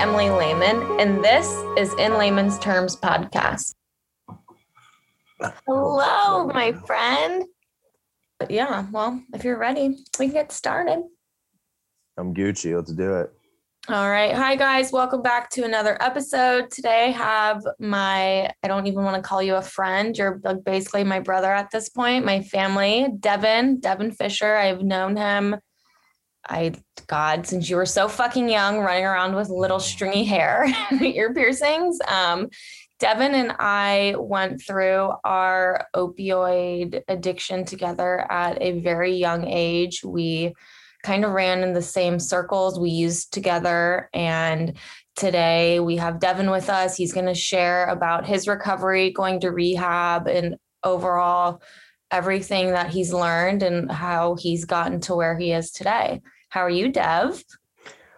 My name is Emily Lehman, and this is In Layman's Terms podcast. Hello, my friend. Yeah, well, if you're ready, we can get started. I'm Gucci. Let's do it. All right. Hi, guys. Welcome back to another episode. Today, I have my, I don't even want to call you a friend. You're like basically my brother at this point, my family, Devin, Devin Fisher. I've known him I God, since you were so fucking young, running around with little stringy hair, ear piercings. Um, Devin and I went through our opioid addiction together at a very young age. We kind of ran in the same circles we used together. And today we have Devin with us. He's going to share about his recovery, going to rehab, and overall everything that he's learned and how he's gotten to where he is today. How are you, Dev?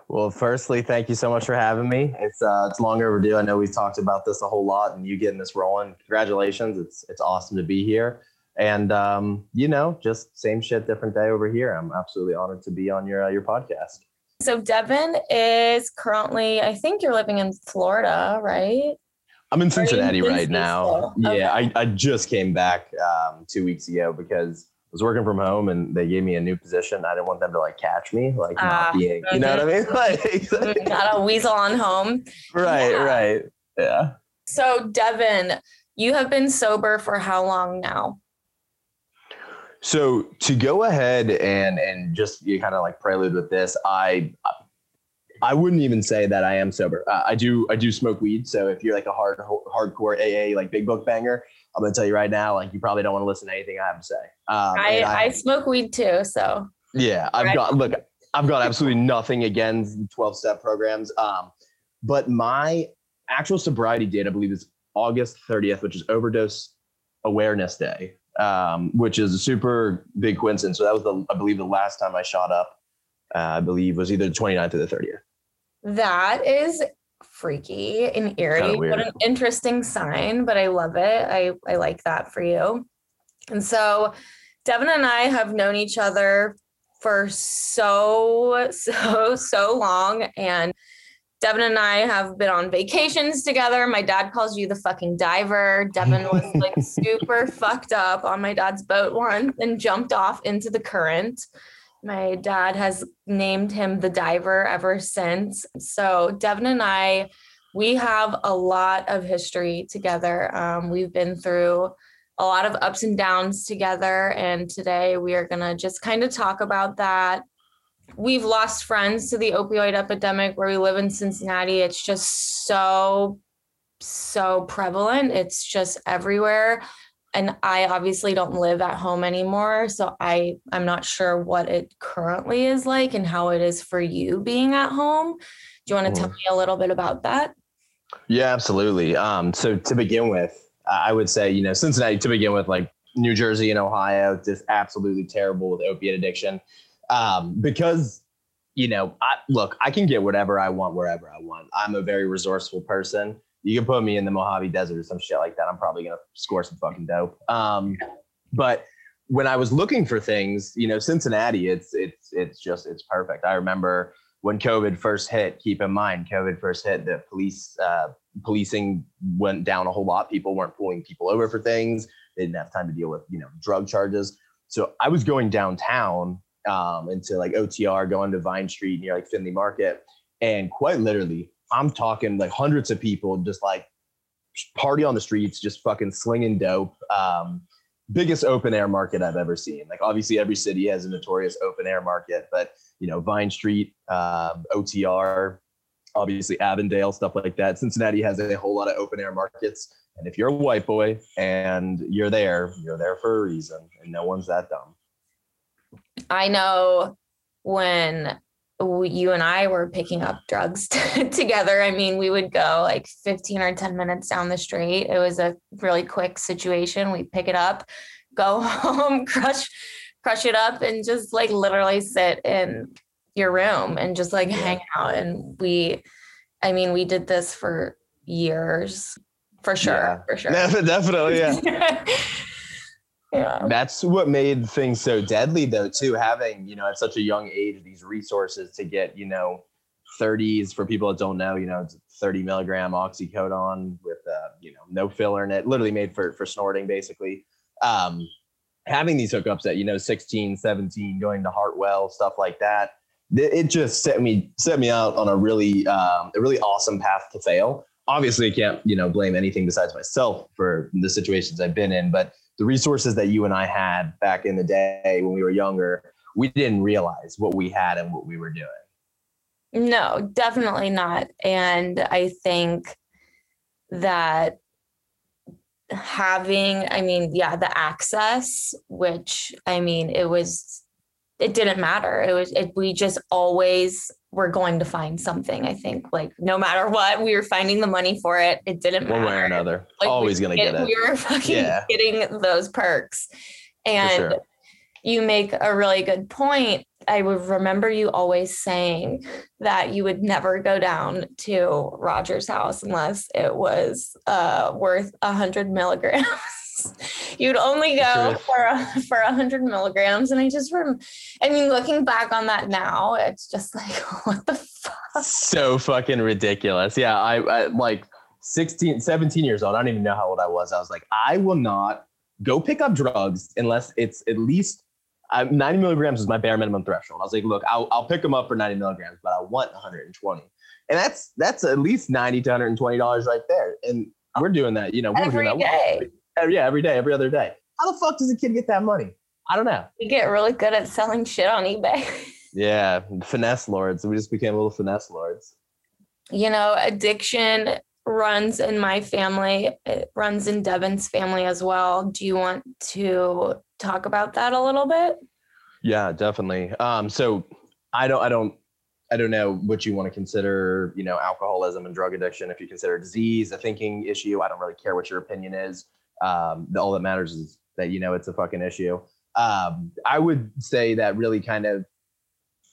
Well, firstly, thank you so much for having me. It's uh, it's long overdue. I know we've talked about this a whole lot, and you getting this rolling. Congratulations! It's it's awesome to be here. And um, you know, just same shit, different day over here. I'm absolutely honored to be on your uh, your podcast. So Devin is currently, I think you're living in Florida, right? I'm in Cincinnati right now. Okay. Yeah, I, I just came back um, two weeks ago because I was working from home and they gave me a new position. I didn't want them to like catch me, like uh, not being, you know what I mean? Like, not a weasel on home. Right, yeah. right. Yeah. So Devin, you have been sober for how long now? So to go ahead and and just you kind of like prelude with this, I I wouldn't even say that I am sober. Uh, I do I do smoke weed. So if you're like a hard hardcore AA like big book banger, I'm gonna tell you right now, like you probably don't want to listen to anything I have to say. Um, I, I, I smoke weed too, so yeah, I've right. got look, I've got absolutely nothing against the 12 step programs. Um, but my actual sobriety date, I believe, is August 30th, which is Overdose Awareness Day um, which is a super big coincidence. So that was the, I believe, the last time I shot up. Uh, I believe was either the 29th or the 30th. That is freaky and eerie. What an interesting sign, but I love it. I I like that for you. And so, Devin and I have known each other for so so so long, and Devin and I have been on vacations together. My dad calls you the fucking diver. Devin was like super fucked up on my dad's boat once and jumped off into the current. My dad has named him the diver ever since. So, Devin and I, we have a lot of history together. Um, we've been through a lot of ups and downs together. And today we are going to just kind of talk about that we've lost friends to the opioid epidemic where we live in Cincinnati. It's just so, so prevalent. It's just everywhere. And I obviously don't live at home anymore. So I, I'm not sure what it currently is like and how it is for you being at home. Do you want to tell me a little bit about that? Yeah, absolutely. Um, so to begin with, I would say, you know, Cincinnati to begin with, like New Jersey and Ohio, just absolutely terrible with opiate addiction um, because you know, I, look, I can get whatever I want wherever I want. I'm a very resourceful person. You can put me in the Mojave Desert or some shit like that. I'm probably gonna score some fucking dope. Um, but when I was looking for things, you know, Cincinnati, it's it's it's just it's perfect. I remember when COVID first hit. Keep in mind, COVID first hit. The police uh, policing went down a whole lot. People weren't pulling people over for things. They didn't have time to deal with you know drug charges. So I was going downtown um, into like OTR, going to Vine Street near like Findlay Market. And quite literally, I'm talking like hundreds of people just like party on the streets, just fucking slinging dope. Um, biggest open air market I've ever seen. Like obviously every city has a notorious open air market, but you know, Vine Street, um, OTR, obviously Avondale, stuff like that. Cincinnati has a whole lot of open air markets. And if you're a white boy and you're there, you're there for a reason, and no one's that dumb. I know when you and I were picking up drugs t- together. I mean, we would go like 15 or 10 minutes down the street. It was a really quick situation. We pick it up, go home, crush, crush it up, and just like literally sit in your room and just like hang out. And we, I mean, we did this for years, for sure, yeah. for sure. Definitely, yeah. Yeah. That's what made things so deadly though, too, having, you know, at such a young age, these resources to get, you know, 30s for people that don't know, you know, it's 30 milligram oxycodone with, uh, you know, no filler in it, literally made for, for snorting basically. Um, having these hookups at, you know, 16, 17, going to Hartwell, stuff like that, it just set me, set me out on a really, um, a really awesome path to fail. Obviously I can't, you know, blame anything besides myself for the situations I've been in, but the resources that you and I had back in the day when we were younger, we didn't realize what we had and what we were doing. No, definitely not. And I think that having, I mean, yeah, the access, which I mean, it was, it didn't matter. It was, it, we just always were going to find something. I think, like, no matter what, we were finding the money for it. It didn't One matter. One way or another. Like, always going to get it. We were fucking yeah. getting those perks. And, sure you make a really good point. I would remember you always saying that you would never go down to Roger's house unless it was uh, worth a hundred milligrams. You'd only go for a, for a hundred milligrams, and I just rem- I mean, looking back on that now, it's just like, what the fuck? So fucking ridiculous. Yeah, I, I like 16, 17 years old. I don't even know how old I was. I was like, I will not go pick up drugs unless it's at least I, 90 milligrams is my bare minimum threshold. I was like, look, I'll, I'll pick them up for 90 milligrams, but I want 120. And that's that's at least 90 to 120 dollars right there. And we're doing that, you know, we're every doing that day. Every, yeah, every day, every other day. How the fuck does a kid get that money? I don't know. You get really good at selling shit on eBay. yeah, finesse lords. We just became little finesse lords. You know, addiction runs in my family. It runs in Devin's family as well. Do you want to talk about that a little bit? Yeah, definitely. Um, so I don't, I don't, I don't know what you want to consider, you know, alcoholism and drug addiction. If you consider disease a thinking issue, I don't really care what your opinion is. Um, all that matters is that you know it's a fucking issue. Um, I would say that really kind of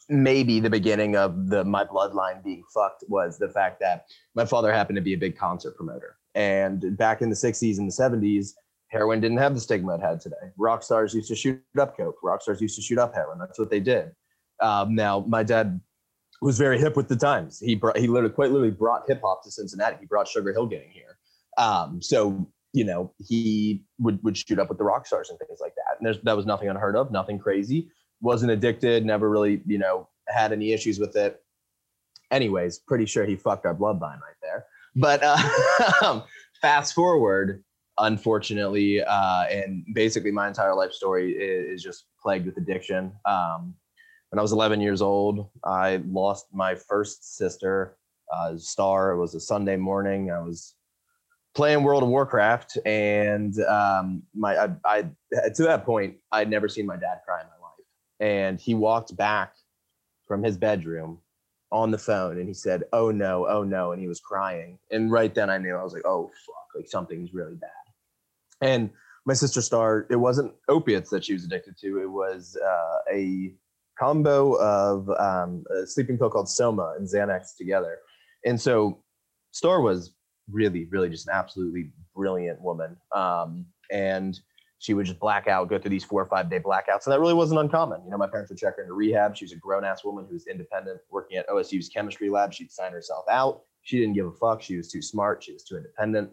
maybe the beginning of the my bloodline being fucked was the fact that my father happened to be a big concert promoter, and back in the '60s and the '70s, heroin didn't have the stigma it had today. Rock stars used to shoot up coke. Rock stars used to shoot up heroin. That's what they did. Um, now, my dad was very hip with the times. He brought, he literally, quite literally, brought hip hop to Cincinnati. He brought Sugar Hill Gang here. Um, so you know, he would would shoot up with the rock stars and things like that. And there's, that was nothing unheard of, nothing crazy. Wasn't addicted. Never really, you know, had any issues with it. Anyways, pretty sure he fucked our bloodline right there. But uh, fast forward, unfortunately, uh, and basically my entire life story is, is just plagued with addiction. Um, when I was 11 years old, I lost my first sister, uh, Star. It was a Sunday morning. I was playing World of Warcraft, and um, my I, I to that point I'd never seen my dad cry in my life, and he walked back from his bedroom on the phone and he said, "Oh no, oh no," and he was crying. And right then I knew I was like, "Oh fuck, like something's really bad." And my sister Star, it wasn't opiates that she was addicted to. It was uh, a combo of um, a sleeping pill called Soma and Xanax together. And so Star was really, really just an absolutely brilliant woman. Um, and she would just black out, go through these four or five day blackouts. And that really wasn't uncommon. You know, my parents would check her into rehab. She was a grown ass woman who was independent, working at OSU's chemistry lab. She'd sign herself out. She didn't give a fuck. She was too smart. She was too independent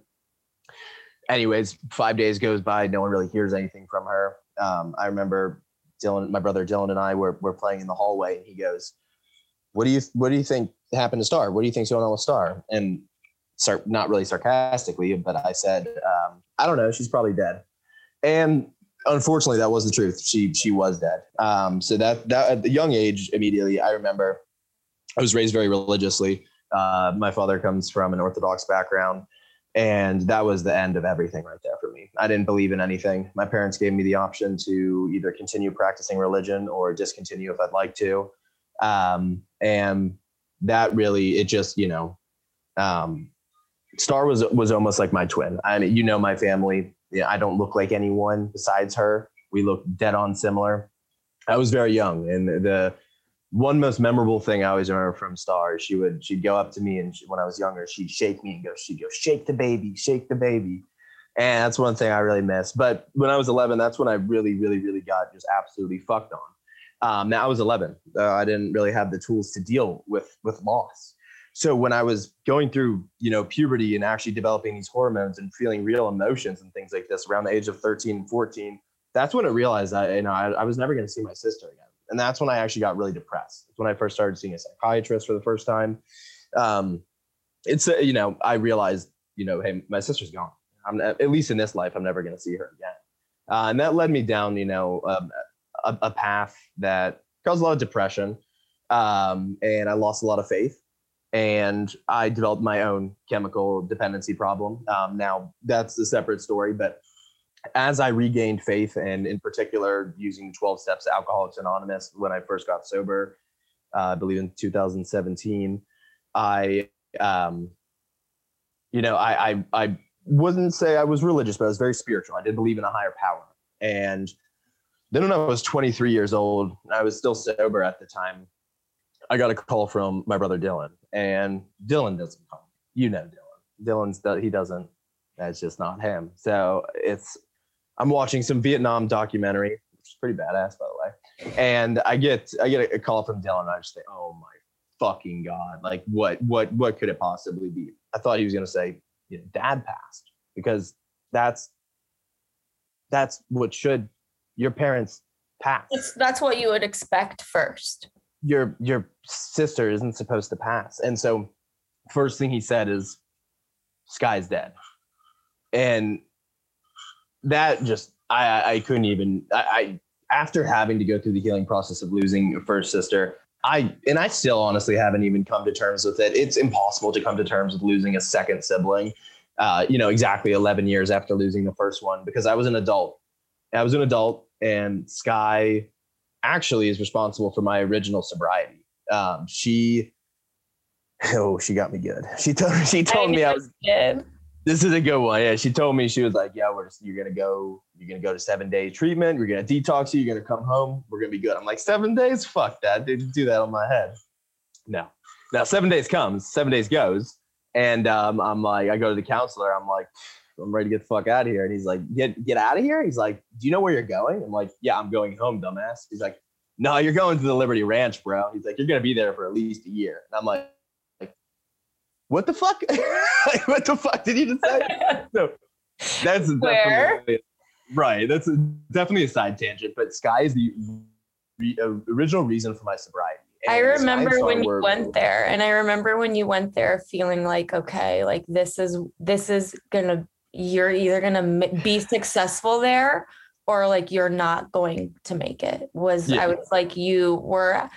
anyways, five days goes by, no one really hears anything from her. Um, I remember Dylan, my brother Dylan, and I were were playing in the hallway, and he goes, "What do you What do you think happened to Star? What do you think's going on with Star?" And start not really sarcastically, but I said, um, "I don't know. She's probably dead." And unfortunately, that was the truth. She she was dead. Um, so that that at the young age, immediately, I remember I was raised very religiously. Uh, my father comes from an Orthodox background and that was the end of everything right there for me. I didn't believe in anything. My parents gave me the option to either continue practicing religion or discontinue if I'd like to. Um, and that really, it just, you know, um, Star was was almost like my twin. I mean, you know my family. I don't look like anyone besides her. We look dead on similar. I was very young, and the one most memorable thing I always remember from Star, she would she'd go up to me and she, when I was younger, she'd shake me and go, she'd go, shake the baby, shake the baby. And that's one thing I really miss. But when I was 11, that's when I really, really, really got just absolutely fucked on. Um, now I was 11. Uh, I didn't really have the tools to deal with with loss. So when I was going through, you know, puberty and actually developing these hormones and feeling real emotions and things like this around the age of 13, and 14, that's when I realized that you know I, I was never going to see my sister again, and that's when I actually got really depressed. It's when I first started seeing a psychiatrist for the first time. Um, it's uh, you know I realized you know hey my sister's gone. I'm at least in this life I'm never going to see her again, uh, and that led me down you know um, a, a, path that caused a lot of depression, um, and I lost a lot of faith. And I developed my own chemical dependency problem. Um, now that's a separate story, but as I regained faith, and in particular using 12 steps Alcoholics Anonymous when I first got sober, uh, I believe in 2017, I, um, you know, I, I, I wouldn't say I was religious, but I was very spiritual. I did believe in a higher power. And then when I was 23 years old, I was still sober at the time. I got a call from my brother Dylan, and Dylan doesn't call me. You know Dylan. Dylan's he doesn't. That's just not him. So it's I'm watching some Vietnam documentary, which is pretty badass, by the way. And I get I get a call from Dylan. And I just think, oh my fucking god! Like what what what could it possibly be? I thought he was gonna say, you know, dad passed because that's that's what should your parents pass. That's what you would expect first. Your your sister isn't supposed to pass, and so first thing he said is, "Sky's dead," and that just I I couldn't even I, I after having to go through the healing process of losing your first sister. I and I still honestly haven't even come to terms with it. It's impossible to come to terms with losing a second sibling. Uh, you know, exactly 11 years after losing the first one because I was an adult. I was an adult, and Sky actually is responsible for my original sobriety. Um, she, oh, she got me good. She told she told I me I was good this is a good one. Yeah, she told me she was like, "Yeah, we're just, you're gonna go. You're gonna go to seven day treatment. We're gonna detox you. You're gonna come home. We're gonna be good." I'm like, seven days? Fuck that. Didn't do that on my head. No. Now seven days comes, seven days goes, and um, I'm like, I go to the counselor. I'm like, I'm ready to get the fuck out of here. And he's like, get get out of here. He's like, Do you know where you're going? I'm like, Yeah, I'm going home, dumbass. He's like, No, you're going to the Liberty Ranch, bro. He's like, You're gonna be there for at least a year. And I'm like, what the fuck? like, what the fuck did you just say? so that's Where? definitely right. That's a, definitely a side tangent, but Sky is the re, uh, original reason for my sobriety. And I remember when you went there, and I remember when you went there feeling like, okay, like this is this is gonna you're either gonna be successful there or like you're not going to make it. Was yeah. I was like you were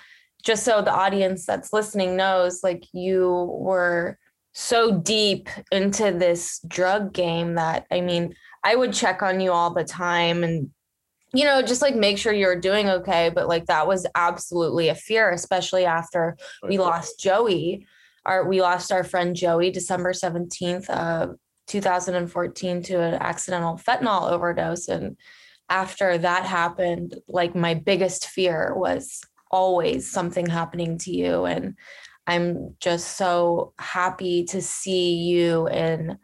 just so the audience that's listening knows like you were so deep into this drug game that I mean, I would check on you all the time and you know, just like make sure you're doing okay. But like that was absolutely a fear, especially after we lost Joey. Our we lost our friend Joey December 17th, uh, 2014 to an accidental fentanyl overdose. And after that happened, like my biggest fear was always something happening to you. And I'm just so happy to see you in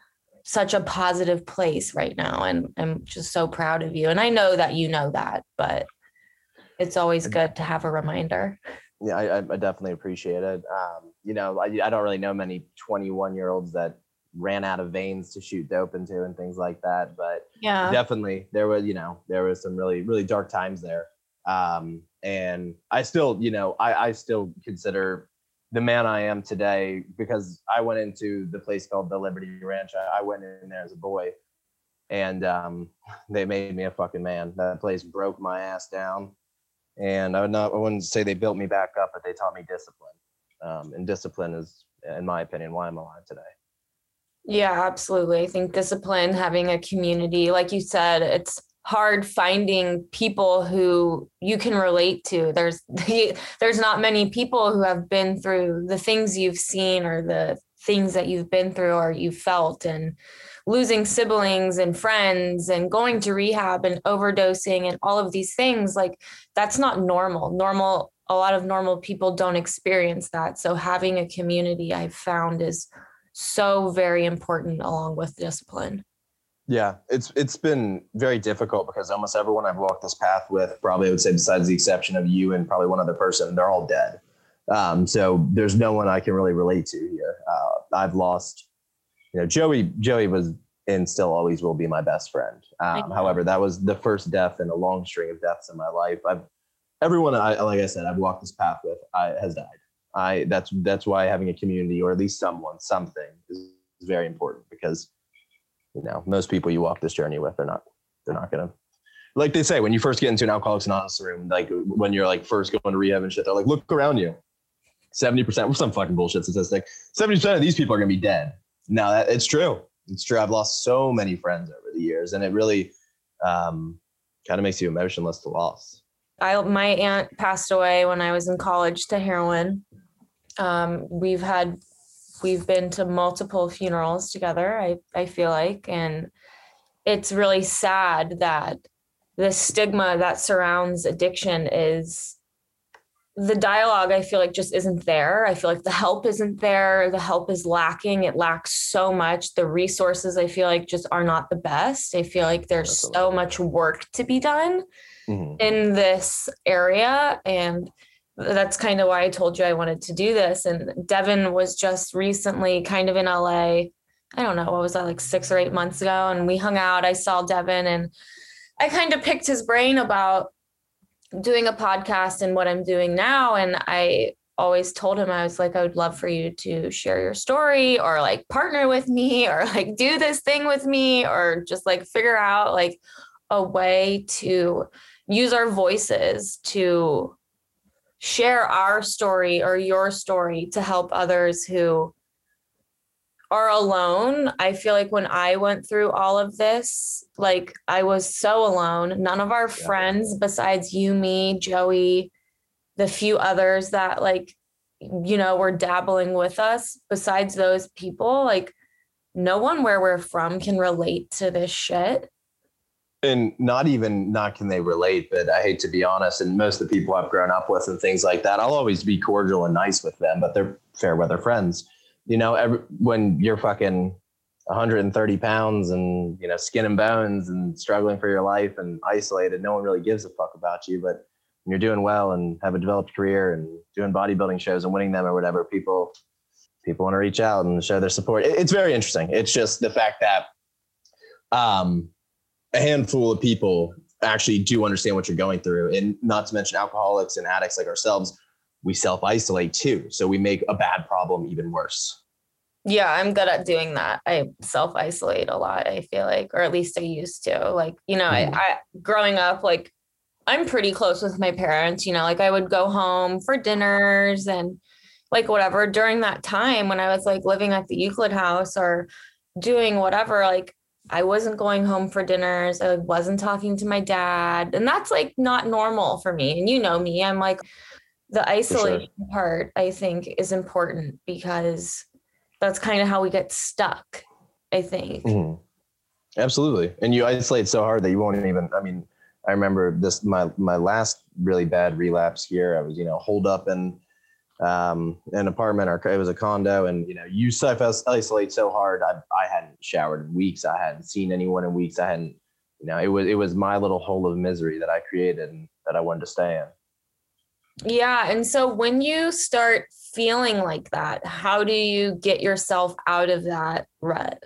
such a positive place right now. And I'm just so proud of you. And I know that you know that, but it's always good to have a reminder. Yeah, I, I definitely appreciate it. Um, you know, I, I don't really know many 21 year olds that ran out of veins to shoot dope into and things like that. But yeah, definitely there was, you know, there was some really, really dark times there. Um, and I still, you know, I, I still consider the man I am today because I went into the place called the Liberty Ranch. I, I went in there as a boy, and um, they made me a fucking man. That place broke my ass down, and I would not, I wouldn't say they built me back up, but they taught me discipline. Um, and discipline is, in my opinion, why I'm alive today. Yeah, absolutely. I think discipline, having a community, like you said, it's hard finding people who you can relate to. There's there's not many people who have been through the things you've seen or the things that you've been through or you've felt and losing siblings and friends and going to rehab and overdosing and all of these things like that's not normal. Normal a lot of normal people don't experience that. So having a community i've found is so very important along with discipline Yeah, it's it's been very difficult because almost everyone I've walked this path with, probably I would say, besides the exception of you and probably one other person, they're all dead. Um, so there's no one I can really relate to here. Uh, I've lost, you know, Joey. Joey was and still always will be my best friend. Um, however, that was the first death in a long string of deaths in my life. I've everyone I like I said I've walked this path with I, has died. I that's that's why having a community or at least someone something is, is very important because you know most people you walk this journey with they're not they're not gonna like they say when you first get into an alcoholics anonymous room like when you're like first going to rehab and shit they're like look around you. 70% with some fucking bullshit statistic? 70% of these people are gonna be dead. Now that it's true. It's true. I've lost so many friends over the years and it really um, kind of makes you emotionless to loss. I my aunt passed away when I was in college to heroin. Um, we've had we've been to multiple funerals together. I I feel like, and it's really sad that the stigma that surrounds addiction is the dialogue i feel like just isn't there i feel like the help isn't there the help is lacking it lacks so much the resources i feel like just are not the best i feel like there's Absolutely. so much work to be done mm-hmm. in this area. And that's kind of why I told you I wanted to do this. And Devin was just recently kind of in LA. I don't know, what was that, like six or eight months ago? And we hung out. I saw Devin and I kind of picked his brain about doing a podcast and what I'm doing now. And I always told him I was like, I would love for you to share your story or like partner with me or like do this thing with me or just like figure out like a way to use our voices to share our story or your story to help others who are alone. I feel like when I went through all of this, like I was so alone. None of our yeah. friends, besides you, me, Joey, the few others that like, you know, were dabbling with us, besides those people, like no one where we're from can relate to this shit and not even not can they relate, but I hate to be honest, and most of the people I've grown up with and things like that, I'll always be cordial and nice with them, but they're fair weather friends. You know, every, when you're fucking 130 pounds and you know skin and bones and struggling for your life and isolated, no one really gives a fuck about you. But when you're doing well and have a developed career and doing bodybuilding shows and winning them or whatever, people people want to reach out and show their support. It's very interesting. It's just the fact that um a handful of people actually do understand what you're going through. And not to mention alcoholics and addicts like ourselves, we self isolate too. So we make a bad problem even worse. Yeah, I'm good at doing that. I self isolate a lot, I feel like, or at least I used to. Like, you know, mm. I, I growing up, like, I'm pretty close with my parents, you know, like I would go home for dinners and like whatever during that time when I was like living at the Euclid house or doing whatever, like I wasn't going home for dinners. I wasn't talking to my dad. And that's like not normal for me. And you know me, I'm like, the isolation sure. part, I think, is important because that's kind of how we get stuck, I think. Mm-hmm. Absolutely. And you isolate so hard that you won't even, I mean, I remember this, my, my last really bad relapse here. I was, you know, holed up in um, an apartment or it was a condo and you know you self isolate so hard I, I hadn't showered in weeks. I hadn't seen anyone in weeks. I hadn't you know it was it was my little hole of misery that i created and that i wanted to stay in. Yeah and so when you start feeling like that how do you get yourself out of that rut?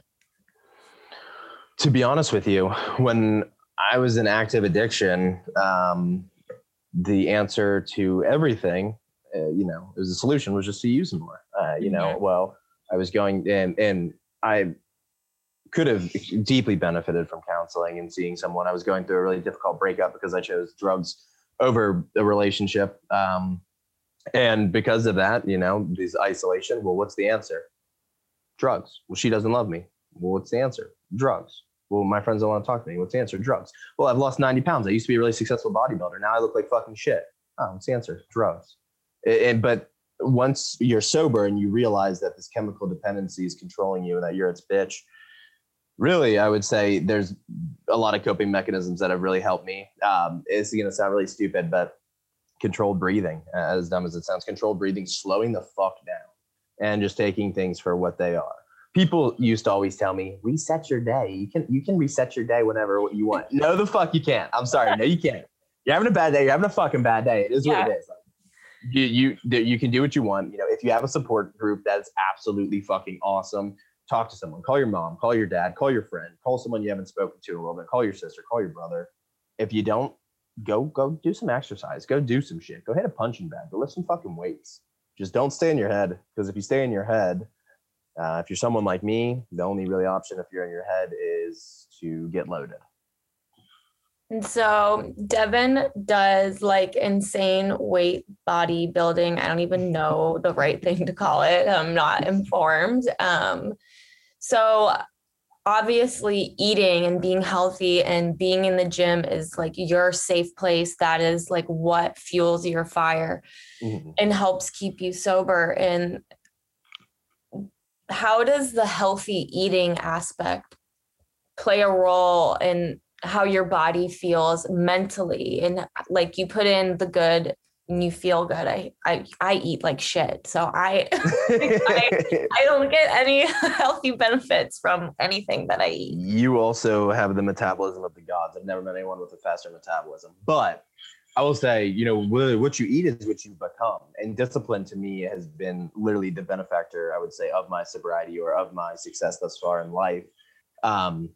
To be honest with you when i was in active addiction um, the answer to everything uh, you know, it was the solution was just to use them more. Uh, you know, well, I was going and and I could have deeply benefited from counseling and seeing someone. I was going through a really difficult breakup because I chose drugs over a relationship. Um, and because of that, you know, this isolation. Well, what's the answer? Drugs. Well, she doesn't love me. Well, what's the answer? Drugs. Well, my friends don't want to talk to me. What's the answer? Drugs. Well, I've lost 90 pounds. I used to be a really successful bodybuilder. Now I look like fucking shit. Oh, what's the answer? Drugs and but once you're sober and you realize that this chemical dependency is controlling you and that you're its bitch really i would say there's a lot of coping mechanisms that have really helped me um, it's going to sound really stupid but controlled breathing as dumb as it sounds controlled breathing slowing the fuck down and just taking things for what they are people used to always tell me, reset your day. You can you can reset your day whenever you want. no, the fuck you can't. I'm sorry. No, you can't. You're having a bad day. You're having a fucking bad day. It is yeah. what it is. You you you can do what you want. You know, if you have a support group, that's absolutely fucking awesome. Talk to someone. Call your mom. Call your dad. Call your friend. Call someone you haven't spoken to in a little bit. Call your sister. Call your brother. If you don't, go go do some exercise. Go do some shit. Go hit a punching bag. Go lift some fucking weights. Just don't stay in your head because if you stay in your head, uh, if you're someone like me, the only really option if you're in your head is to get loaded. And so Devin does like insane weight bodybuilding. I don't even know the right thing to call it. I'm not informed. Um, so obviously eating and being healthy and being in the gym is like your safe place. That is like what fuels your fire mm-hmm. and helps keep you sober. And how does the healthy eating aspect play a role in how your body feels mentally and like you put in the good and you feel good i i, I eat like shit so I, I, I don't get any healthy benefits from anything that i eat you also have the metabolism of the gods i've never met anyone with a faster metabolism but I will say, you know, what you eat is what you become. And discipline to me has been literally the benefactor, I would say, of my sobriety or of my success thus far in life. Um,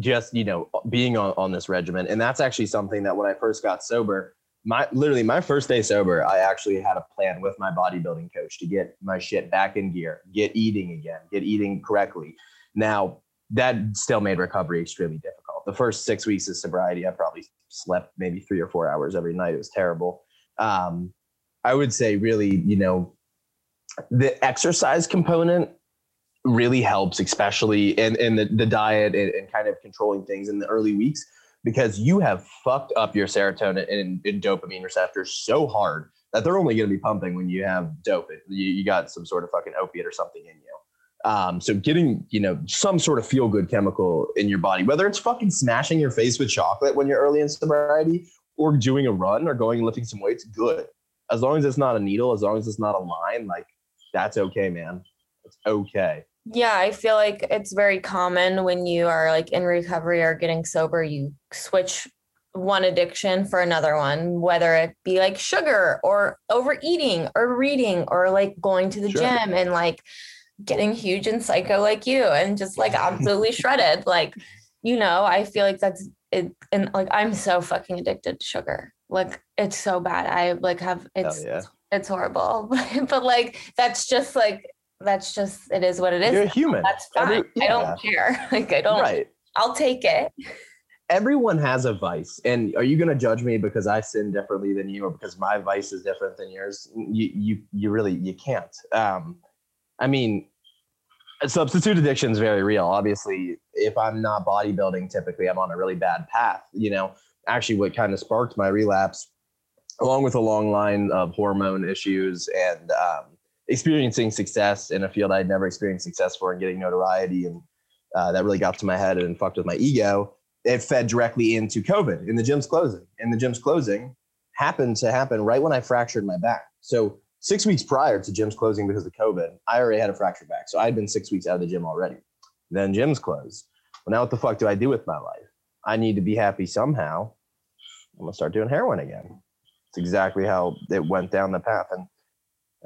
just, you know, being on, on this regimen. And that's actually something that when I first got sober, my literally my first day sober, I actually had a plan with my bodybuilding coach to get my shit back in gear, get eating again, get eating correctly. Now, that still made recovery extremely difficult. The first six weeks of sobriety, I probably slept maybe three or four hours every night. It was terrible. Um, I would say, really, you know, the exercise component really helps, especially in, in the, the diet and, and kind of controlling things in the early weeks, because you have fucked up your serotonin and, and dopamine receptors so hard that they're only going to be pumping when you have dope. You, you got some sort of fucking opiate or something in you. Um, so getting, you know, some sort of feel good chemical in your body, whether it's fucking smashing your face with chocolate when you're early in sobriety or doing a run or going and lifting some weights, good. As long as it's not a needle, as long as it's not a line, like that's okay, man. It's okay. Yeah, I feel like it's very common when you are like in recovery or getting sober, you switch one addiction for another one, whether it be like sugar or overeating or reading or like going to the sure. gym and like getting huge and psycho like you and just like absolutely shredded. Like, you know, I feel like that's it. And like, I'm so fucking addicted to sugar. Like, it's so bad. I like have it's yeah. it's horrible. but like, that's just like that's just it is what it is. You're human. That's fine. Every, yeah. I don't care. Like, I don't. Right. I'll take it. Everyone has a vice, and are you going to judge me because I sin differently than you, or because my vice is different than yours? You, you, you really, you can't. Um, I mean, substitute addiction is very real. Obviously, if I'm not bodybuilding, typically I'm on a really bad path. You know, actually, what kind of sparked my relapse, along with a long line of hormone issues and um, experiencing success in a field I'd never experienced success for and getting notoriety, and uh, that really got to my head and fucked with my ego. It fed directly into COVID in the gym's closing. And the gym's closing happened to happen right when I fractured my back. So six weeks prior to gym's closing because of COVID, I already had a fractured back. So I'd been six weeks out of the gym already. Then gym's closed. Well, now what the fuck do I do with my life? I need to be happy somehow. I'm gonna start doing heroin again. It's exactly how it went down the path. And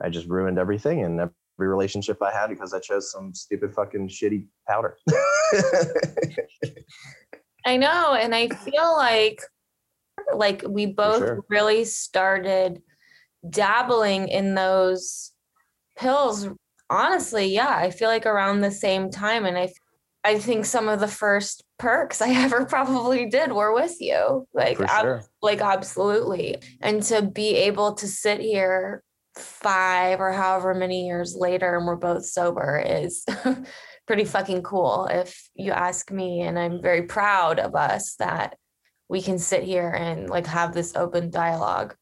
I just ruined everything and every relationship I had because I chose some stupid fucking shitty powder. I know. And I feel like like we both sure. really started dabbling in those pills honestly yeah i feel like around the same time and i i think some of the first perks i ever probably did were with you like ab- like absolutely and to be able to sit here five or however many years later and we're both sober is pretty fucking cool if you ask me and i'm very proud of us that we can sit here and like have this open dialogue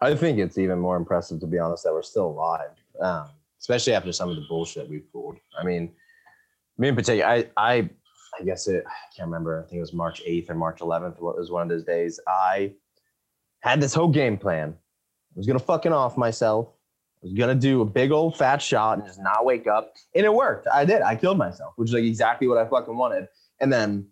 I think it's even more impressive, to be honest, that we're still alive, um, especially after some of the bullshit we've pulled. I mean, me in particular, I, I, I guess it, I can't remember. I think it was March 8th or March 11th. It was one of those days. I had this whole game plan. I was gonna fucking off myself. I was gonna do a big old fat shot and just not wake up, and it worked. I did. I killed myself, which is like exactly what I fucking wanted. And then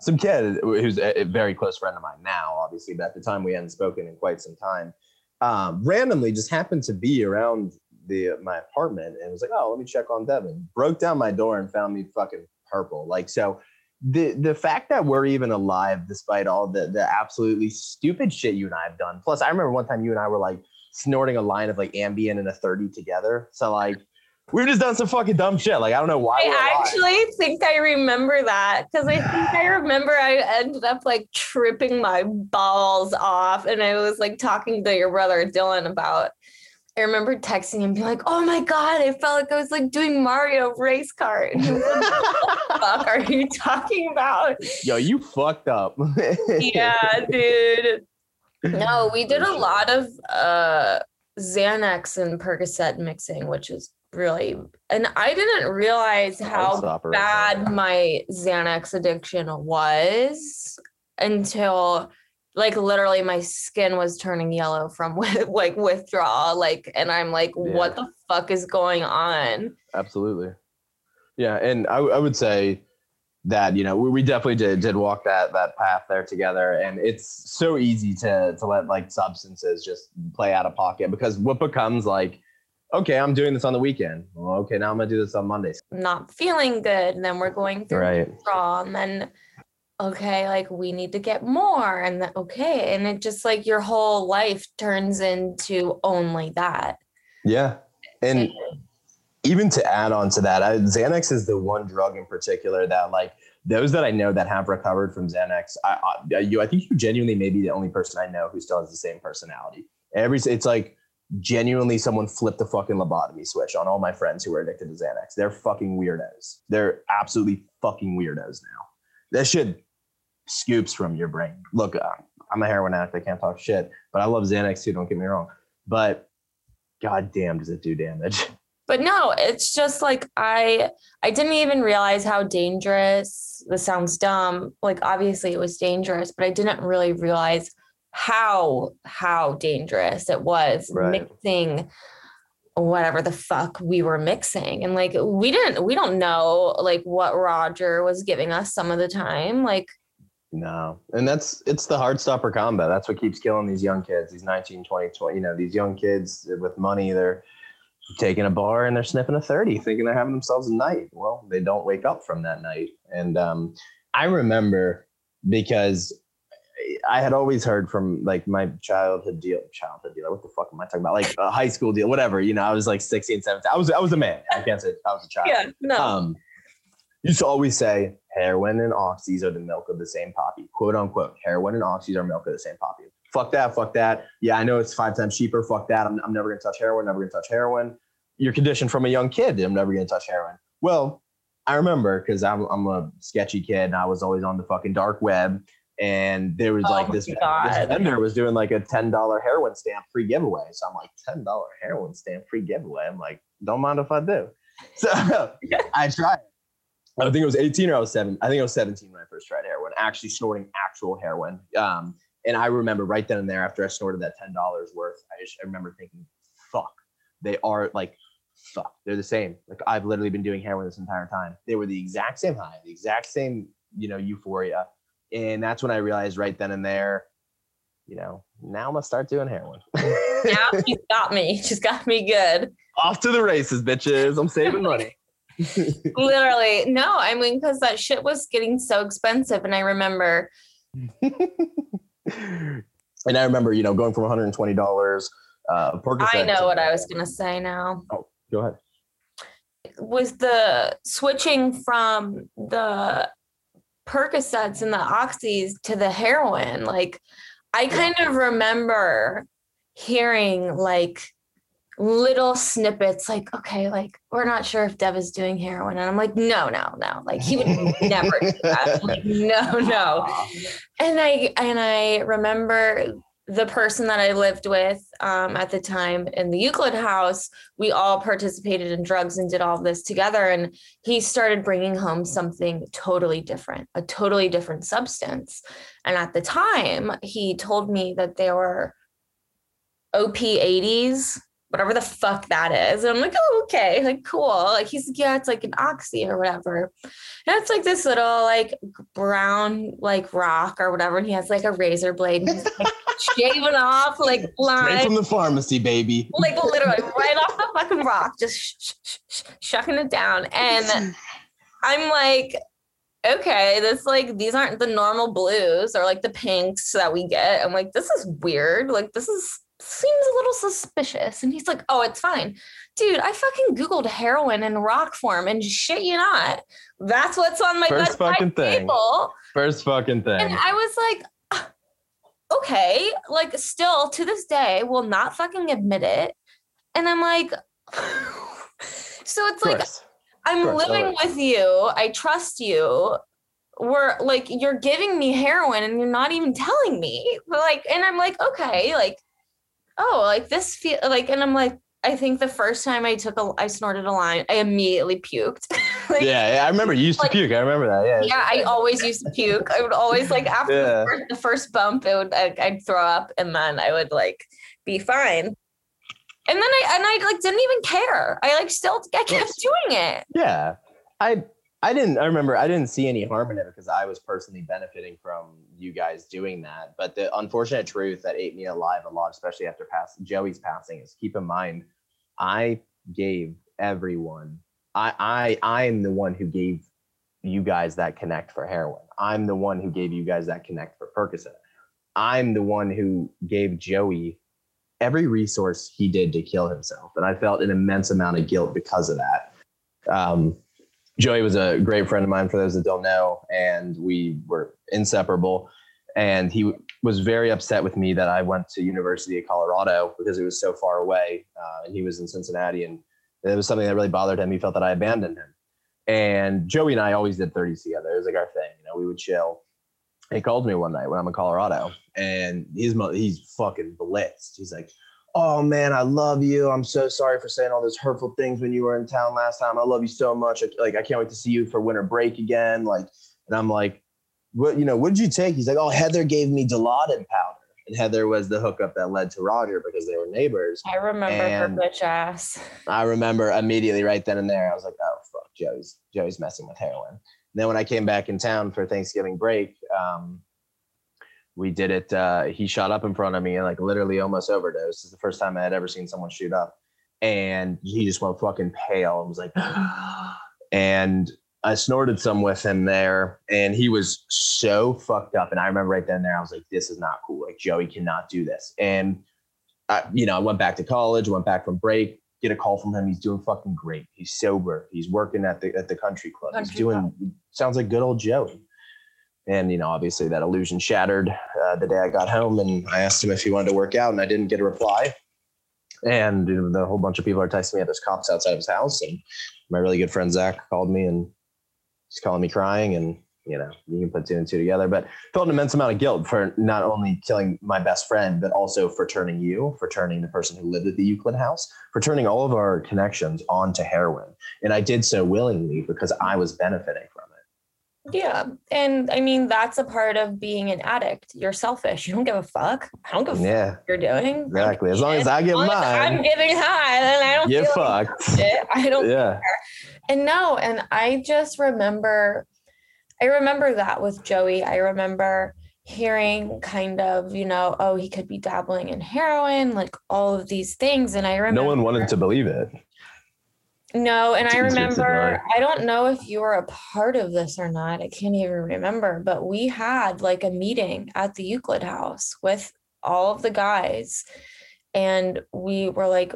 some kid who's a, very close friend of mine now, obviously, but at the time we hadn't spoken in quite some time, um, randomly just happened to be around the my apartment and was like, "Oh, let me check on Devin." Broke down my door and found me fucking purple. Like so, the the fact that we're even alive despite all the the absolutely stupid shit you and I have done. Plus, I remember one time you and I were like snorting a line of like Ambien and a 30 together. So like we've just done some fucking dumb shit. Like I don't know why. I actually think I remember that because I think I remember I ended up like tripping my balls off, and I was like talking to your brother Dylan about. I remember texting him, being like, "Oh my god, I felt like I was like doing Mario race car." And he was like, "What the fuck are you talking about?" Yo, you fucked up. yeah, dude. No, we did a lot of uh Xanax and Percocet mixing, which is really and I didn't realize how bad my Xanax addiction was until like literally my skin was turning yellow from like withdrawal like and I'm like yeah. what the fuck is going on? Absolutely. Yeah, and I, I would say that you know we, we definitely did did walk that that path there together and it's so easy to to let like substances just play out of pocket because what becomes like okay i'm doing this on the weekend well, okay now i'm gonna do this on mondays not feeling good and then we're going through right. withdrawal and then okay like we need to get more and then okay and it just like your whole life turns into only that yeah and even to add on to that, I, Xanax is the one drug in particular that like those that I know that have recovered from Xanax, I, I, you, I think you genuinely may be the only person I know who still has the same personality. Every, it's like genuinely someone flipped the fucking lobotomy switch on all my friends who are addicted to Xanax. They're fucking weirdos. They're absolutely fucking weirdos now. That shit scoops from your brain. Look, uh, I'm a heroin addict. I can't talk shit, but I love Xanax too. Don't get me wrong. But god damn, does it do damage? but no it's just like i i didn't even realize how dangerous this sounds dumb like obviously it was dangerous but i didn't really realize how how dangerous it was right. mixing whatever the fuck we were mixing and like we didn't we don't know like what roger was giving us some of the time like no. And that's it's the hard stopper combo that's what keeps killing these young kids these 19 20 20 you know these young kids with money. They're taking a bar and they're sniffing a 30 thinking they're having themselves a night. Well they don't wake up from that night. And um, i remember because i had always heard from like my childhood deal childhood dealer what the fuck am i talking about? Like a high school deal whatever you know i was like 16 17 i was i was a man i can't say i was a child. Yeah no. Um, used to always say heroin and oxys are the milk of the same poppy quote unquote heroin and oxys are milk of the same poppy fuck that, fuck that. Yeah, I know it's five times cheaper. Fuck that. I'm, I'm never going to touch heroin, never going to touch heroin. You're conditioned from a young kid. I'm never going to touch heroin. Well, I remember because I'm, I'm a sketchy kid and I was always on the fucking dark web. And there was like oh this, this vendor was doing like a $10 heroin stamp free giveaway. So I'm like, $10 heroin stamp free giveaway. I'm like, don't mind if I do. So I tried. I think it was 18 or I was seven. I think I was 17 when I first tried heroin, actually snorting actual heroin. Um, and I remember right then and there after I snorted that ten dollars worth, I just I remember thinking, "Fuck, they are like, fuck, they're the same." Like I've literally been doing heroin this entire time. They were the exact same high, the exact same, you know, euphoria, and that's when I realized right then and there, you know, now I'm gonna start doing heroin. now she's got me. She's got me good. Off to the races, bitches. I'm saving money. Literally, no. I mean, because that shit was getting so expensive, and I remember and I remember, you know, going from $120. Uh, I know what I was going to say now. Oh, go ahead. Was the switching from the Percocets and the oxys to the heroin. Like, I kind of remember hearing like little snippets like okay like we're not sure if dev is doing heroin and i'm like no no no like he would never do that. Like, no no. And i and i remember the person that i lived with um, at the time in the euclid house we all participated in drugs and did all this together and he started bringing home something totally different a totally different substance. And at the time he told me that there were op 80s whatever the fuck that is. And I'm like, oh, okay, like cool. Like he's yeah, it's like an oxy or whatever. And it's like this little like brown like rock or whatever. And he has like a razor blade and he's like shaving off like. Straight from the pharmacy, baby. Like literally right off the fucking rock, just sh- sh- sh- shucking it down. And I'm like, okay, this like these aren't the normal blues or like the pinks that we get. I'm like, this is weird. Like this is seems a little suspicious. And he's like, oh, it's fine. Dude, I fucking Googled heroin in rock form and shit you not. That's what's on my first fucking thing. Table. First fucking thing. And I was like, okay, like still to this day will not fucking admit it. And I'm like, so it's like I'm living with you. I trust you. We're like you're giving me heroin and you're not even telling me. Like, and I'm like, okay, like oh, like this feel like, and I'm like, I think the first time I took a, I snorted a line, I immediately puked. like, yeah, yeah, I remember you used like, to puke. I remember that. Yeah. Yeah, I always used to puke. I would always like after yeah. the, first, the, first, bump, it would I, I'd throw up, and then I would like be fine. And then I and I like didn't even care. I like still I kept doing it. Yeah, I I didn't. I remember I didn't see any harm in it because I was personally benefiting from you guys doing that. But the unfortunate truth that ate me alive a lot, especially after pass Joey's passing, is keep in mind, I gave everyone. I I I'm the one who gave you guys that connect for heroin. I'm the one who gave you guys that connect for Percocet. I'm the one who gave Joey every resource he did to kill himself, and I felt an immense amount of guilt because of that. Um, Joey was a great friend of mine, for those that don't know, and we were inseparable. And he was very upset with me that I went to University of Colorado because it was so far away, uh, and he was in Cincinnati, and it was something that really bothered him. He felt that I abandoned him. And Joey and I always did 30s together. It was like our thing. You know, we would chill. He called me one night when I'm in Colorado, and he's he's fucking blitzed. He's like, oh man, I love you. I'm so sorry for saying all those hurtful things when you were in town last time. I love you so much. Like, I can't wait to see you for winter break again. Like, and I'm like, what, you know, what did you take? He's like, oh, Heather gave me Dilaudid powder. And Heather was the hookup that led to Roger because they were neighbors. I remember and her bitch ass. I remember immediately right then and there. I was like, oh fuck, Joey's Joey's messing with heroin. And then when I came back in town for Thanksgiving break, um, we did it. Uh, he shot up in front of me and like literally almost overdosed. This is the first time I had ever seen someone shoot up. And he just went fucking pale and was like, and I snorted some with him there, and he was so fucked up. And I remember right then and there, I was like, this is not cool. Like Joey cannot do this. And I, you know, I went back to college, went back from break, get a call from him. He's doing fucking great. He's sober. He's working at the at the country club. Country He's doing club. sounds like good old Joey and you know obviously that illusion shattered uh, the day i got home and i asked him if he wanted to work out and i didn't get a reply and you know, the whole bunch of people are texting me there's cops outside of his house and my really good friend zach called me and he's calling me crying and you know you can put two and two together. But felt an immense amount of guilt for not only killing my best friend but also for turning you for turning the person who lived at the euclid house for turning all of our connections onto heroin. And i did so willingly because i was benefiting yeah. And I mean, that's a part of being an addict. You're selfish. You don't give a fuck. I don't give a yeah. fuck you're doing. Exactly. As long as I get mine. I'm giving high, then I don't get fucked. Like I don't yeah. Care. And no, and I just remember I remember that with Joey. I remember hearing kind of, you know, oh, he could be dabbling in heroin, like all of these things. And I remember no one wanted to believe it. No, and I remember, I don't know if you were a part of this or not. I can't even remember, but we had like a meeting at the Euclid house with all of the guys. And we were like,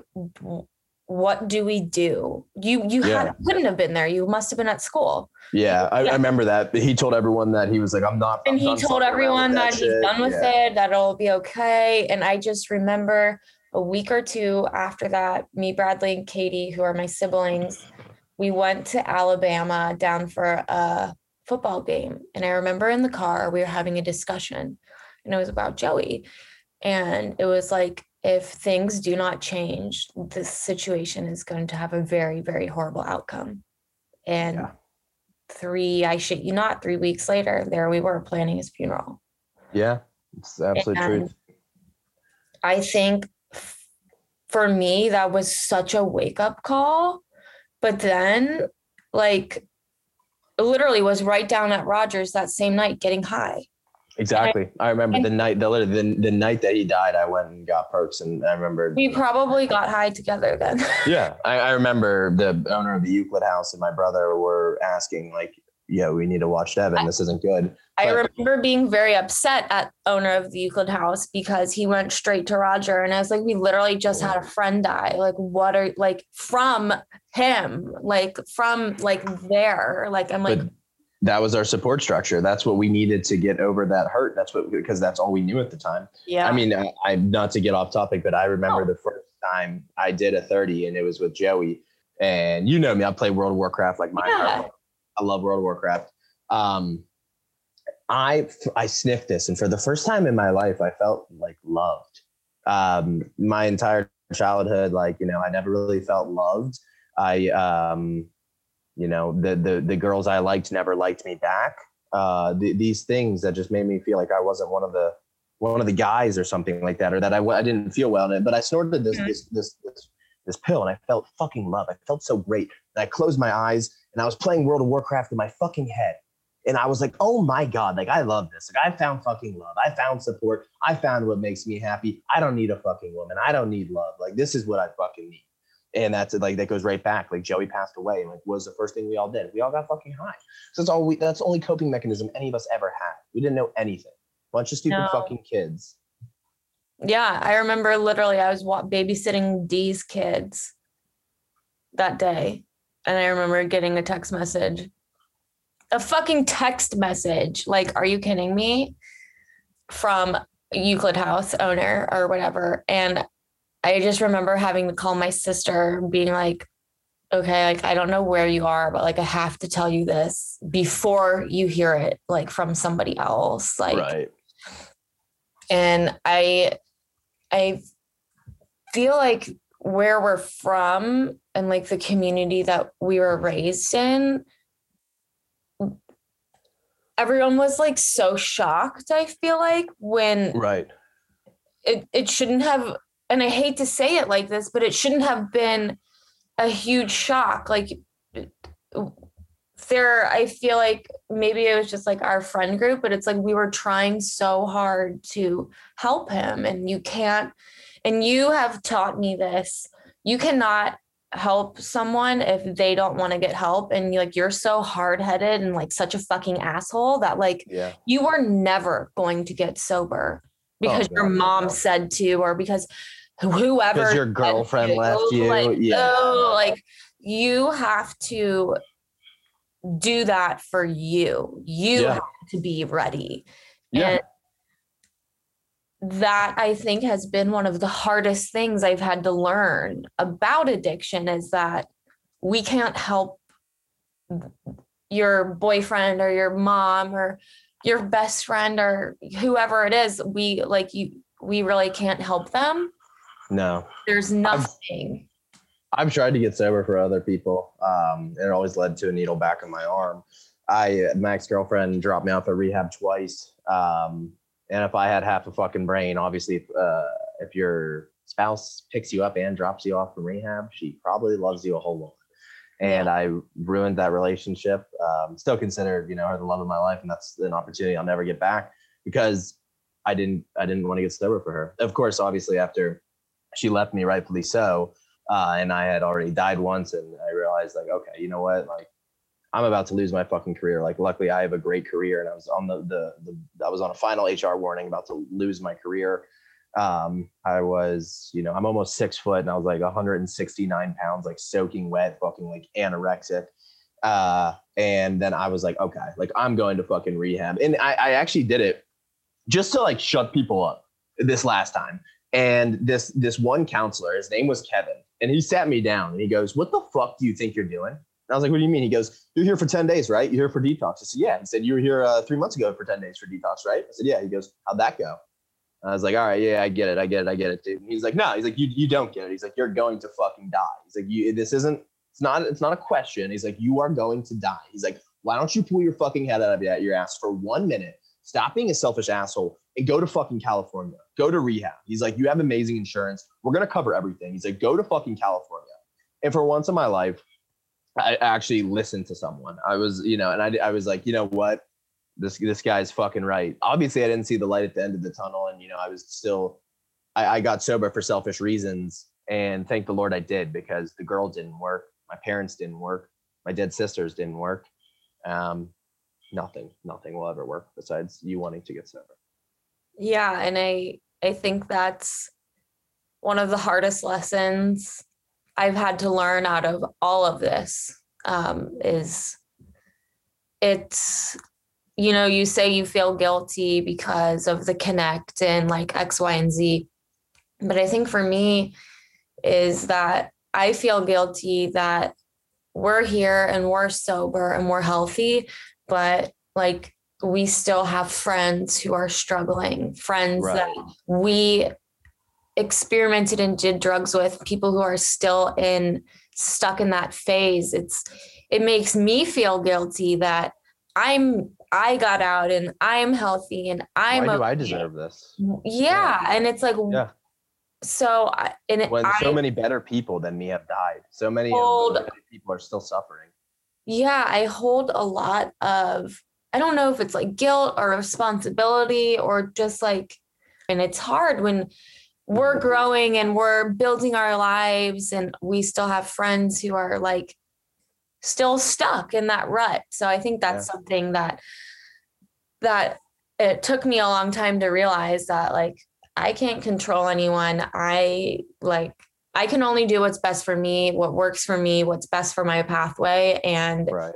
what do we do? You you yeah. had, couldn't have been there. You must have been at school. Yeah, I, yeah. I remember that. He told everyone that he was like, I'm not. And I'm he told everyone that, that he's done with yeah. it, that it'll be okay. And I just remember a week or two after that, me, Bradley, and Katie, who are my siblings, we went to Alabama down for a football game. And I remember in the car, we were having a discussion, and it was about Joey. And it was like, if things do not change, this situation is going to have a very, very horrible outcome. And yeah. three, I shit you not, three weeks later, there we were planning his funeral. Yeah, it's absolute truth. I think for me, that was such a wake up call. But then, like, literally was right down at Rogers that same night getting high. Exactly. I, I remember and, the night the, the the night that he died. I went and got perks, and I remember we probably got high together then. yeah, I, I, remember the owner of the Euclid House and my brother were asking like, "Yeah, we need to watch Devin. This isn't good." I remember being very upset at owner of the Euclid House because he went straight to Roger, and I was like, "We literally just had a friend die. Like, what are like from him? Like from like there? Like I'm like." But- that was our support structure. That's what we needed to get over that hurt. That's what because that's all we knew at the time. Yeah. I mean, I, I not to get off topic, but I remember oh. the first time I did a 30 and it was with Joey. And you know me, I play World of Warcraft like my yeah. I love World of Warcraft. Um I I sniffed this and for the first time in my life I felt like loved. Um my entire childhood, like, you know, I never really felt loved. I um you know the the the girls i liked never liked me back uh th- these things that just made me feel like i wasn't one of the one of the guys or something like that or that i, I didn't feel well in it but i snorted this, mm-hmm. this this this this pill and i felt fucking love i felt so great and i closed my eyes and i was playing world of warcraft in my fucking head and i was like oh my god like i love this like i found fucking love i found support i found what makes me happy i don't need a fucking woman i don't need love like this is what i fucking need and that's like that goes right back. Like Joey passed away, and like was the first thing we all did. We all got fucking high. So that's all we. That's the only coping mechanism any of us ever had. We didn't know anything. Bunch of stupid no. fucking kids. Yeah, I remember literally I was babysitting D's kids that day, and I remember getting a text message, a fucking text message. Like, are you kidding me? From Euclid House owner or whatever, and I just remember having to call my sister being like, okay, like I don't know where you are, but like I have to tell you this before you hear it like from somebody else. Like right. and I I feel like where we're from and like the community that we were raised in everyone was like so shocked i feel like when right it, it shouldn't have and I hate to say it like this, but it shouldn't have been a huge shock. Like there, I feel like maybe it was just like our friend group, but it's like we were trying so hard to help him. And you can't, and you have taught me this. You cannot help someone if they don't want to get help and you like you're so hard-headed and like such a fucking asshole that like yeah. you are never going to get sober because oh, your mom said to or because whoever your girlfriend left you. Like, yeah. Oh, like you have to do that for you. You yeah. have to be ready. Yeah. And that I think has been one of the hardest things I've had to learn about addiction is that we can't help your boyfriend or your mom or your best friend or whoever it is. We like you, we really can't help them no. There's nothing. I've, I've tried to get sober for other people. Um, and it always led to a needle back in my arm. I my ex girlfriend dropped me off at rehab twice. Um, and if I had half a fucking brain, obviously, if, uh, if your spouse picks you up and drops you off from rehab, she probably loves you a whole lot. And yeah. I ruined that relationship. Um, still consider, you know, her the love of my life, and that's an opportunity I'll never get back because I didn't I didn't want to get sober for her. Of course, obviously, after she left me rightfully so. Uh, and I had already died once, and I realized like, okay, you know what, like I'm about to lose my fucking career. Like, luckily, I have a great career, and I was on the the, the I was on a final HR warning, about to lose my career. Um, I was, you know, I'm almost six foot, and I was like 169 pounds, like soaking wet, fucking like anorexic. Uh, and then I was like, okay, like I'm going to fucking rehab, and I, I actually did it just to like shut people up this last time and this this one counselor, his name was Kevin, and he sat me down and he goes, "What the fuck do you think you're doing?" I was like, "What do you mean?" He goes, "You're here for ten days, right? You're here for detox." I said, "Yeah." He said, "You were here uh, three months ago for ten days for detox, right?" I said, "Yeah." He goes, "How'd that go?" I was like, "All right, yeah, I get it, I get it, I get it, dude." And he's like, "No," he's like, "You you don't get it." He's like, "You're going to fucking die." He's like, "You this isn't it's not it's not a question." He's like, "You are going to die." He's like, "Why don't you pull your fucking head out of your ass for one minute?" Stop being a selfish asshole and go to fucking California. go to rehab. He's like, you have amazing insurance. We're gonna cover everything. He's like, go to fucking California. And for once in my life, I actually listened to someone. I was, you know, and I, I was like, you know what, this this guy's fucking right. Obviously, I didn't see the light at the end of the tunnel, and you know, I was still, I, I got sober for selfish reasons, and thank the Lord I did because the girl didn't work, my parents didn't work, my dead sisters didn't work. Um, nothing, nothing will ever work besides you wanting to get sober. Yeah, and I I think that's one of the hardest lessons I've had to learn out of all of this um, is it's you know you say you feel guilty because of the connect and like X, Y, and Z, but I think for me is that I feel guilty that we're here and we're sober and we're healthy, but like we still have friends who are struggling, friends right. that we experimented and did drugs with, people who are still in stuck in that phase. It's it makes me feel guilty that I'm I got out and I'm healthy and I'm Why do okay. I deserve this? Yeah. yeah. And it's like yeah. So and it, when so I, many better people than me have died, so many, hold, people are still suffering. Yeah, I hold a lot of I don't know if it's like guilt or responsibility or just like, and it's hard when we're growing and we're building our lives and we still have friends who are like still stuck in that rut. So I think that's yeah. something that, that it took me a long time to realize that like I can't control anyone. I like I can only do what's best for me, what works for me, what's best for my pathway. And right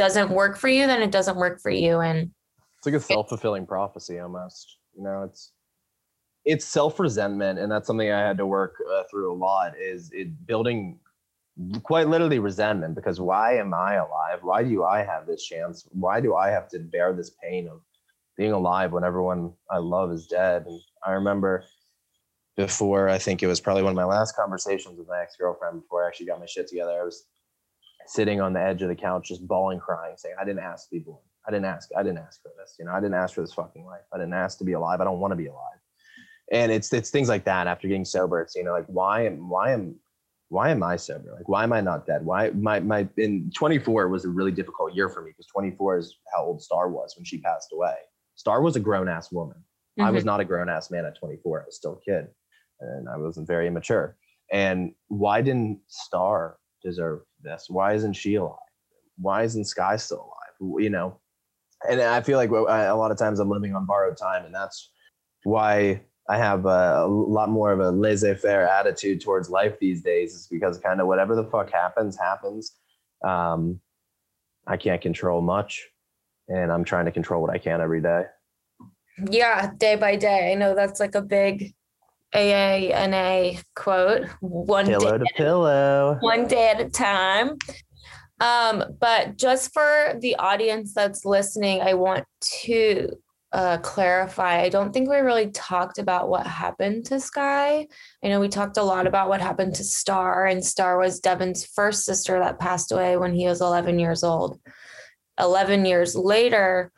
doesn't work for you, then it doesn't work for you. And it's like a self fulfilling prophecy almost. You know, it's it's self resentment, and that's something I had to work uh, through a lot. Is it building quite literally resentment because why am I alive? Why do I have this chance? Why do I have to bear this pain of being alive when everyone I love is dead? And I remember before, I think it was probably one of my last conversations with my ex girlfriend before I actually got my shit together. I was sitting on the edge of the couch, just bawling, crying, saying, I didn't ask to be born. I didn't ask. I didn't ask for this. You know, I didn't ask for this fucking life. I didn't ask to be alive. I don't want to be alive. And it's it's things like that. After getting sober, it's you know like why am why am why am I sober? Like why am I not dead? Why my my in 24 was a really difficult year for me because 24 is how old Star was when she passed away. Star was a grown ass woman. Mm-hmm. I was mm-hmm. not a grown ass man at 24. I was still a kid, and I wasn't very immature. And why didn't Star deserve this? Why isn't she alive? Why isn't Sky still alive? You know, and I feel like a lot of times I'm living on borrowed time, and that's why I have a, lot more of a laissez-faire attitude towards life these days. Is because kind of whatever the fuck happens, happens. Um, I can't control much, and I'm trying to control what I can every day. Yeah, day by day. I know that's like a big AANA quote one pillow day to pillow one day at a time um but just for the audience that's listening i want to uh, clarify. I don't think we really talked about what happened to sky. I know we talked a lot about what happened to star and star was devin's first sister that passed away when he was 11 years old. 11 years later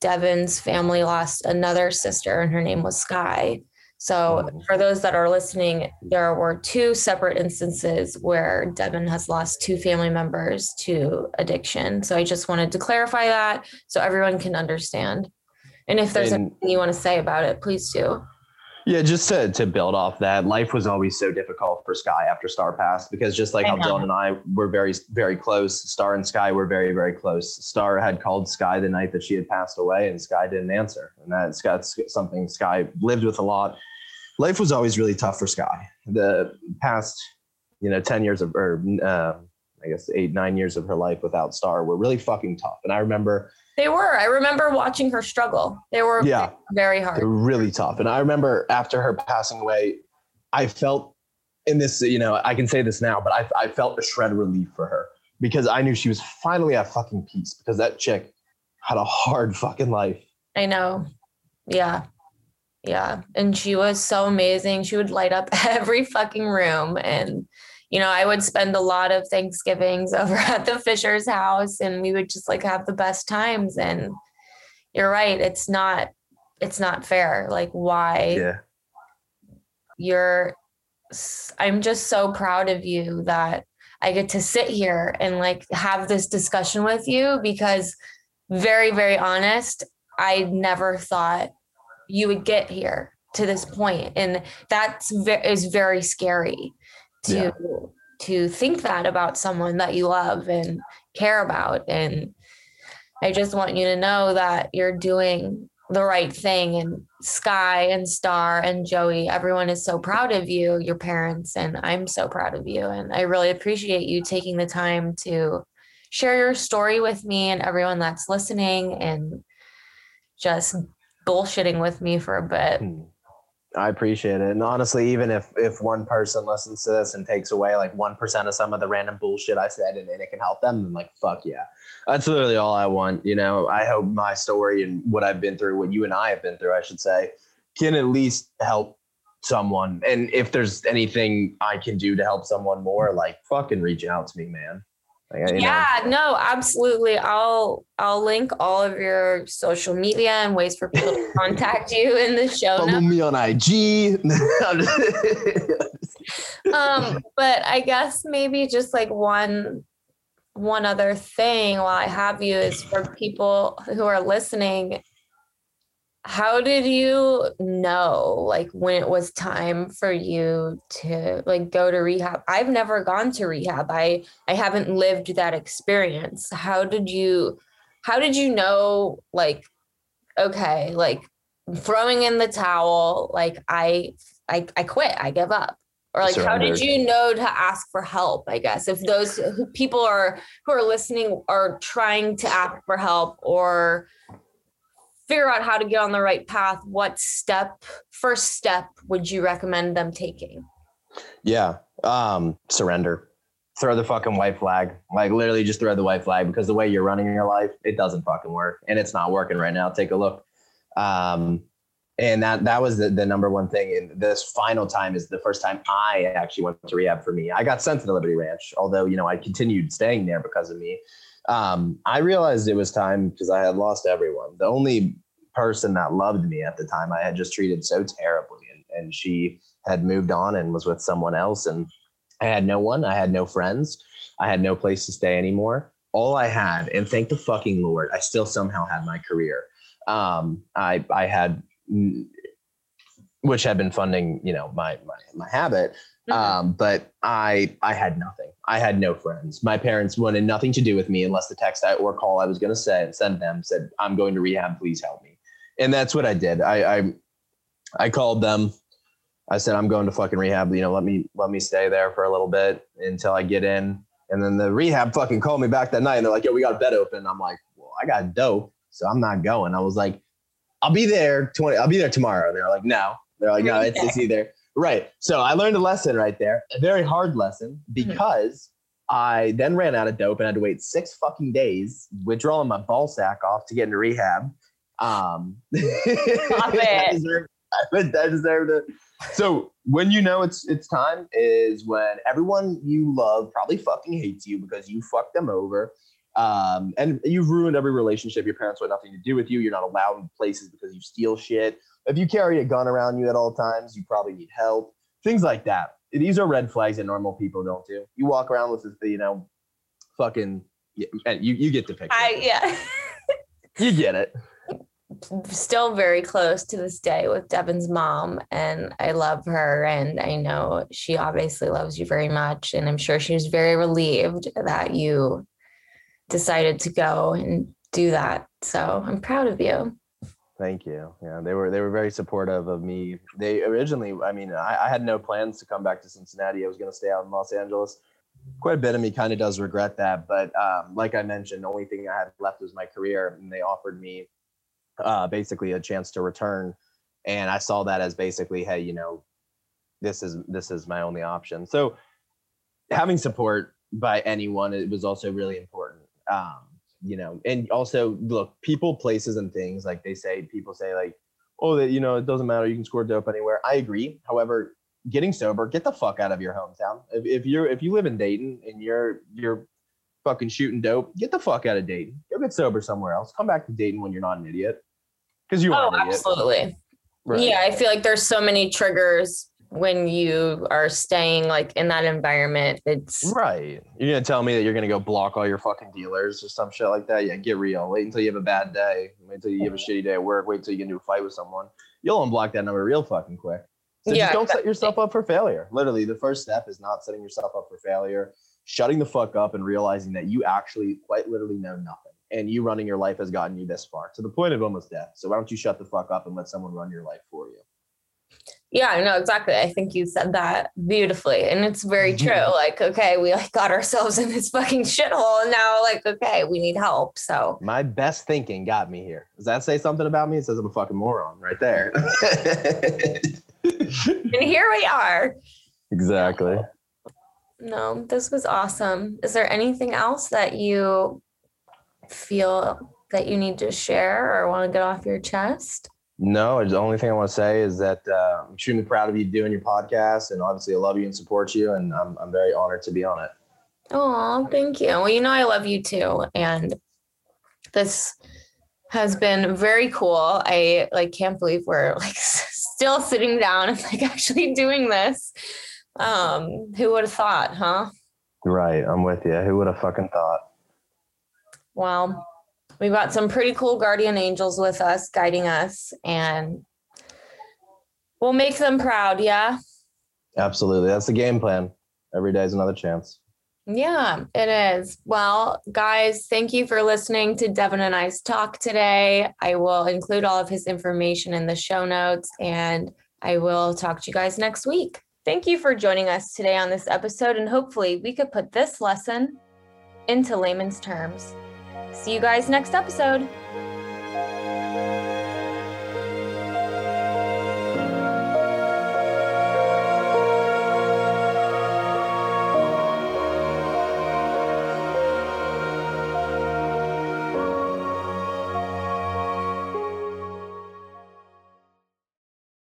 devin's family lost another sister and her name was sky. So, for those that are listening, there were two separate instances where Devin has lost two family members to addiction. So, I just wanted to clarify that so everyone can understand. And if there's and, anything you want to say about it, please do. Yeah, just to, to build off that, life was always so difficult for Sky after Star passed because just like how Dylan and I were very, very close, Star and Sky were very, very close. Star had called Sky the night that she had passed away, and Sky didn't answer. And that's, that's something Sky lived with a lot life was always really tough for Sky. The past, you know, 10 years of, or uh, I guess eight, nine years of her life without Star were really fucking tough. And I remember they were. I remember watching her struggle. They were yeah, very hard. Were really tough. And I remember after her passing away, I felt in this, you know, I can say this now, but I, I felt a shred of relief for her because I knew she was finally at fucking peace because that chick had a hard fucking life. I know. Yeah. Yeah. And she was so amazing. She would light up every fucking room. And, you know, I would spend a lot of Thanksgivings over at the Fisher's house and we would just like have the best times. And you're right. It's not, it's not fair. Like why Yeah. you're I'm just so proud of you that I get to sit here and like have this discussion with you because very very honest, I never thought you would get here to this point and that's ve- is very scary to Yeah. to think that about someone that you love and care about and I just want you to know that you're doing the right thing and Sky and Star and Joey, everyone is so proud of you, your parents, and I'm so proud of you. And I really appreciate you taking the time to share your story with me and everyone that's listening and just bullshitting with me for a bit. Hmm. I appreciate it. And honestly, even if if one person listens to this and takes away like one percent of some of the random bullshit I said and, and it can help them, then like fuck yeah. That's literally all I want. You know, I hope my story and what I've been through, what you and I have been through, I should say, can at least help someone. And if there's anything I can do to help someone more, like fucking reach out to me, man. Like, you know, Yeah, no, absolutely. I'll I'll link all of your social media and ways for people to contact you in the show follow notes. me on IG. um but i guess maybe just like one one other thing while i have you is for people who are listening how did you know like when it was time for you to like go to rehab? I've never gone to rehab. I i haven't lived that experience. How did you how did you know like okay like throwing in the towel like i i, I quit i give up? Or like how did you know to ask for help i guess? If those who, people are who are listening are trying to ask for help or figure out how to get on the right path what step first step would you recommend them taking Yeah. Um, surrender. Throw the fucking white flag. Like literally just throw the white flag because the way you're running your life, it doesn't fucking work. And it's not working right now. Take a look. Um, and that that was the, the number one thing. And this final time is the first time I actually went to rehab for me. I got sent to the Liberty Ranch, although you know I continued staying there because of me. Um, I realized it was time because I had lost everyone. The only person that loved me at the time I had just treated so terribly, and, and she had moved on and was with someone else, and I had no one. I had no friends. I had no place to stay anymore. All I had, and thank the fucking Lord, I still somehow had my career. Um, I I had, which had been funding, you know, my my my habit. Um, but I I had nothing. I had no friends. My parents wanted nothing to do with me unless the text I, or call I was going to send send them said, "I'm going to rehab. Please help me." And that's what I did. I I, I called them. I said, "I'm going to fucking rehab. You know, let me let me stay there for a little bit until I get in." And then the rehab fucking called me back that night, and they're like, "Yo, we got a bed open." I'm like, "Well, I got dope, so I'm not going." I was like, "I'll be there 20. I'll be there tomorrow." And they're like, "No." They're like, "No, it's, it's either." Right. So I learned a lesson right there, a very hard lesson because I then ran out of dope and had to wait six fucking days withdrawing my ball sack off to get into rehab. Um, I it. deserved, I deserved it. So when you know it's it's time is when everyone you love probably fucking hates you because you fucked them over. Um, and you've ruined every relationship. Your parents want nothing to do with you. You're not allowed in places because you steal shit. If you carry a gun around you at all times, you probably need help. Things like that. These are red flags that normal people don't do. You walk around with you know, fucking, you, you get the picture. i yeah you get it. still very close to this day with Devin's mom, and I love her, and I know she obviously loves you very much, and I'm sure she was very relieved that you decided to go and do that. So I'm proud of you. Thank you. Yeah, they were they were very supportive of me. They originally, I mean, I, I had no plans to come back to Cincinnati. I was going to stay out in Los Angeles. Quite a bit of me kind of does regret that, but um, like I mentioned, the only thing I had left was my career, and they offered me uh, basically a chance to return, and I saw that as basically, hey, you know, this is this is my only option. So having support by anyone it was also really important. Um, you know, and also look, people, places, and things like they say, people say like, oh, that you know, it doesn't matter, you can score dope anywhere. I agree. However, getting sober, get the fuck out of your hometown. If, if you're if you live in Dayton and you're you're fucking shooting dope, get the fuck out of Dayton. Go get sober somewhere else. Come back to Dayton when you're not an idiot. because you are. oh absolutely right. yeah i feel like there's so many triggers when you are staying like in that environment it's right. You're gonna tell me that you're gonna go block all your fucking dealers or some shit like that? Yeah get real. Wait until you have a bad day. Wait until you have a mm-hmm. shitty day at work. Wait until you get into a fight with someone. You'll unblock that number real fucking quick. So yeah, just don't set yourself up for failure. Literally the first step is not setting yourself up for failure. Shutting the fuck up and realizing that you actually quite literally know nothing and you running your life has gotten you this far to the point of almost death. So why don't you shut the fuck up and let someone run your life for you? Yeah, know exactly. I think you said that beautifully. And it's very mm-hmm. true. like, okay, we like got ourselves in this fucking shithole. And now like, okay, we need help. So my best thinking got me here. Does that say something about me? It says I'm a fucking moron right there. and here we are. Exactly. No, this was awesome. Is there anything else that you feel that you need to share or want to get off your chest? No, the only thing I want to say is that uh, I'm extremely proud of you doing your podcast, and obviously I love you and support you, and I'm I'm very honored to be on it. Oh, thank you. Well, you know I love you too, and this has been very cool. I like can't believe we're like still sitting down and like actually doing this. Um, who would have thought, huh? Right, I'm with you. Who would have fucking thought? Well, we've got some pretty cool guardian angels with us, guiding us, and we'll make them proud. Yeah. Absolutely. That's the game plan. Every day is another chance. Yeah, it is. Well, guys, thank you for listening to Devin and I's talk today. I will include all of his information in the show notes and I will talk to you guys next week. Thank you for joining us today on this episode, and hopefully, we could put this lesson into layman's terms. See you guys next episode.